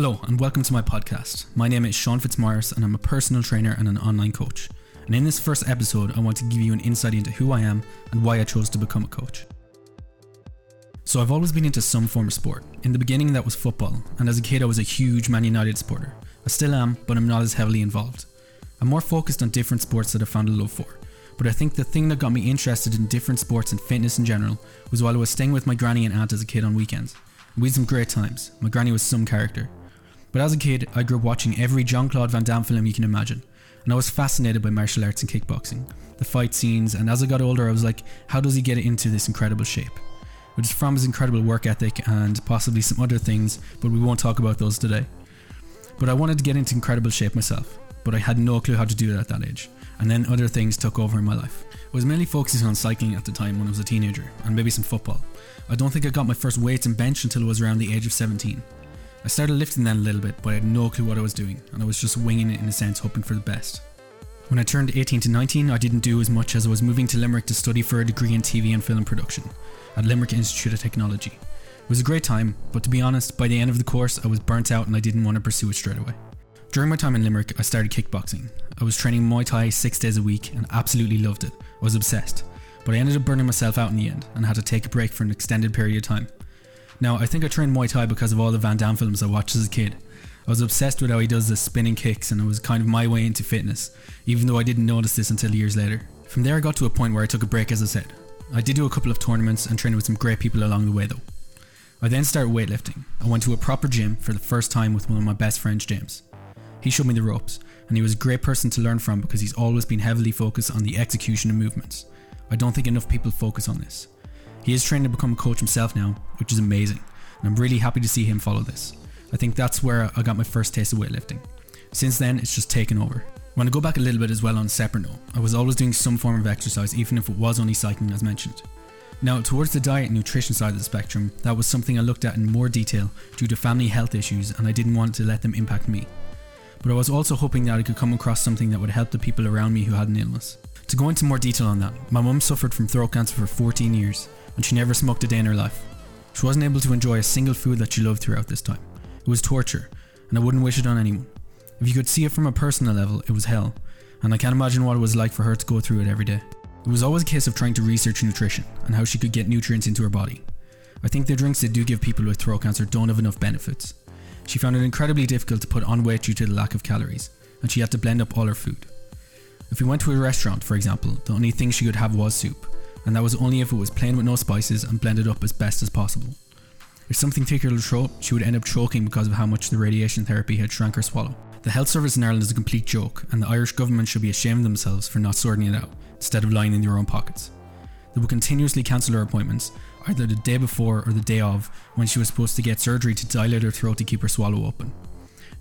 Hello, and welcome to my podcast. My name is Shaun Fitzmaurice, and I'm a personal trainer and an online coach. And in this first episode, I want to give you an insight into who I am and why I chose to become a coach. So, I've always been into some form of sport. In the beginning, that was football, and as a kid, I was a huge Man United supporter. I still am, but I'm not as heavily involved. I'm more focused on different sports that I found a love for. But I think the thing that got me interested in different sports and fitness in general was while I was staying with my granny and aunt as a kid on weekends. We had some great times. My granny was some character. But as a kid, I grew up watching every Jean Claude Van Damme film you can imagine, and I was fascinated by martial arts and kickboxing, the fight scenes, and as I got older, I was like, how does he get into this incredible shape? It is from his incredible work ethic and possibly some other things, but we won't talk about those today. But I wanted to get into incredible shape myself, but I had no clue how to do it at that age, and then other things took over in my life. I was mainly focusing on cycling at the time when I was a teenager, and maybe some football. I don't think I got my first weights and bench until I was around the age of 17. I started lifting then a little bit, but I had no clue what I was doing, and I was just winging it in a sense, hoping for the best. When I turned 18 to 19, I didn't do as much as I was moving to Limerick to study for a degree in TV and film production at Limerick Institute of Technology. It was a great time, but to be honest, by the end of the course, I was burnt out and I didn't want to pursue it straight away. During my time in Limerick, I started kickboxing. I was training Muay Thai six days a week and absolutely loved it. I was obsessed. But I ended up burning myself out in the end and had to take a break for an extended period of time. Now, I think I trained Muay Thai because of all the Van Damme films I watched as a kid. I was obsessed with how he does the spinning kicks, and it was kind of my way into fitness, even though I didn't notice this until years later. From there, I got to a point where I took a break, as I said. I did do a couple of tournaments and trained with some great people along the way, though. I then started weightlifting. I went to a proper gym for the first time with one of my best friends, James. He showed me the ropes, and he was a great person to learn from because he's always been heavily focused on the execution of movements. I don't think enough people focus on this. He is trained to become a coach himself now, which is amazing, and I'm really happy to see him follow this. I think that's where I got my first taste of weightlifting. Since then, it's just taken over. When I go back a little bit as well on a separate note, I was always doing some form of exercise, even if it was only cycling as mentioned. Now, towards the diet and nutrition side of the spectrum, that was something I looked at in more detail due to family health issues, and I didn't want to let them impact me. But I was also hoping that I could come across something that would help the people around me who had an illness. To go into more detail on that, my mum suffered from throat cancer for 14 years, and she never smoked a day in her life. She wasn't able to enjoy a single food that she loved throughout this time. It was torture, and I wouldn't wish it on anyone. If you could see it from a personal level, it was hell, and I can't imagine what it was like for her to go through it every day. It was always a case of trying to research nutrition and how she could get nutrients into her body. I think the drinks they do give people with throat cancer don't have enough benefits. She found it incredibly difficult to put on weight due to the lack of calories, and she had to blend up all her food. If we went to a restaurant, for example, the only thing she could have was soup, and that was only if it was plain with no spices and blended up as best as possible. If something took her to throat, she would end up choking because of how much the radiation therapy had shrank her swallow. The health service in Ireland is a complete joke, and the Irish government should be ashamed of themselves for not sorting it out, instead of lying in their own pockets. They would continuously cancel her appointments, either the day before or the day of, when she was supposed to get surgery to dilate her throat to keep her swallow open.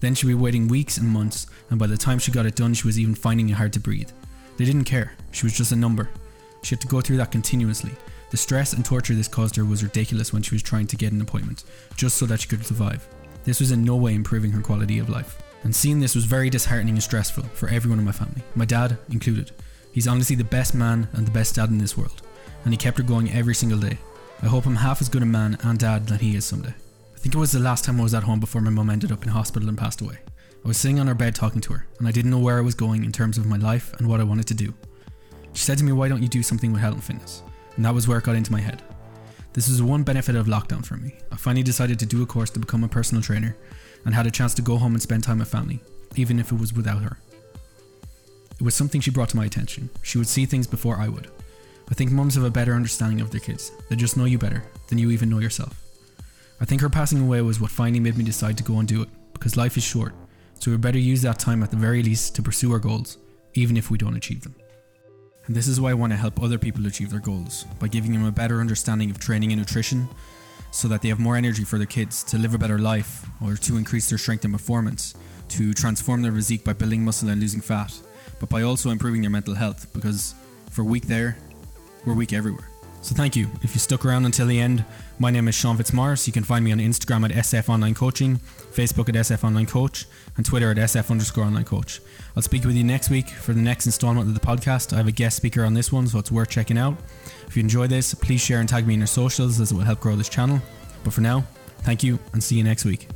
Then she'd be waiting weeks and months, and by the time she got it done, she was even finding it hard to breathe. They didn't care, she was just a number. She had to go through that continuously. The stress and torture this caused her was ridiculous when she was trying to get an appointment, just so that she could survive. This was in no way improving her quality of life. And seeing this was very disheartening and stressful for everyone in my family, my dad included. He's honestly the best man and the best dad in this world, and he kept her going every single day. I hope I'm half as good a man and dad that he is someday. I think it was the last time I was at home before my mum ended up in hospital and passed away. I was sitting on her bed talking to her, and I didn't know where I was going in terms of my life and what I wanted to do. She said to me, Why don't you do something with health and fitness? And that was where it got into my head. This was one benefit of lockdown for me. I finally decided to do a course to become a personal trainer and had a chance to go home and spend time with family, even if it was without her. It was something she brought to my attention. She would see things before I would. I think mums have a better understanding of their kids. They just know you better than you even know yourself. I think her passing away was what finally made me decide to go and do it, because life is short, so we better use that time at the very least to pursue our goals, even if we don't achieve them. And this is why I want to help other people achieve their goals, by giving them a better understanding of training and nutrition, so that they have more energy for their kids to live a better life, or to increase their strength and performance, to transform their physique by building muscle and losing fat, but by also improving their mental health, because if we're weak there, we're weak everywhere. So thank you. If you stuck around until the end, my name is Shaun Fitzmaurice. You can find me on Instagram at SF Online Coaching, Facebook at SF Online Coach, and Twitter at SF underscore online coach. I'll speak with you next week for the next installment of the podcast. I have a guest speaker on this one, so it's worth checking out. If you enjoy this, please share and tag me in your socials as it will help grow this channel. But for now, thank you and see you next week.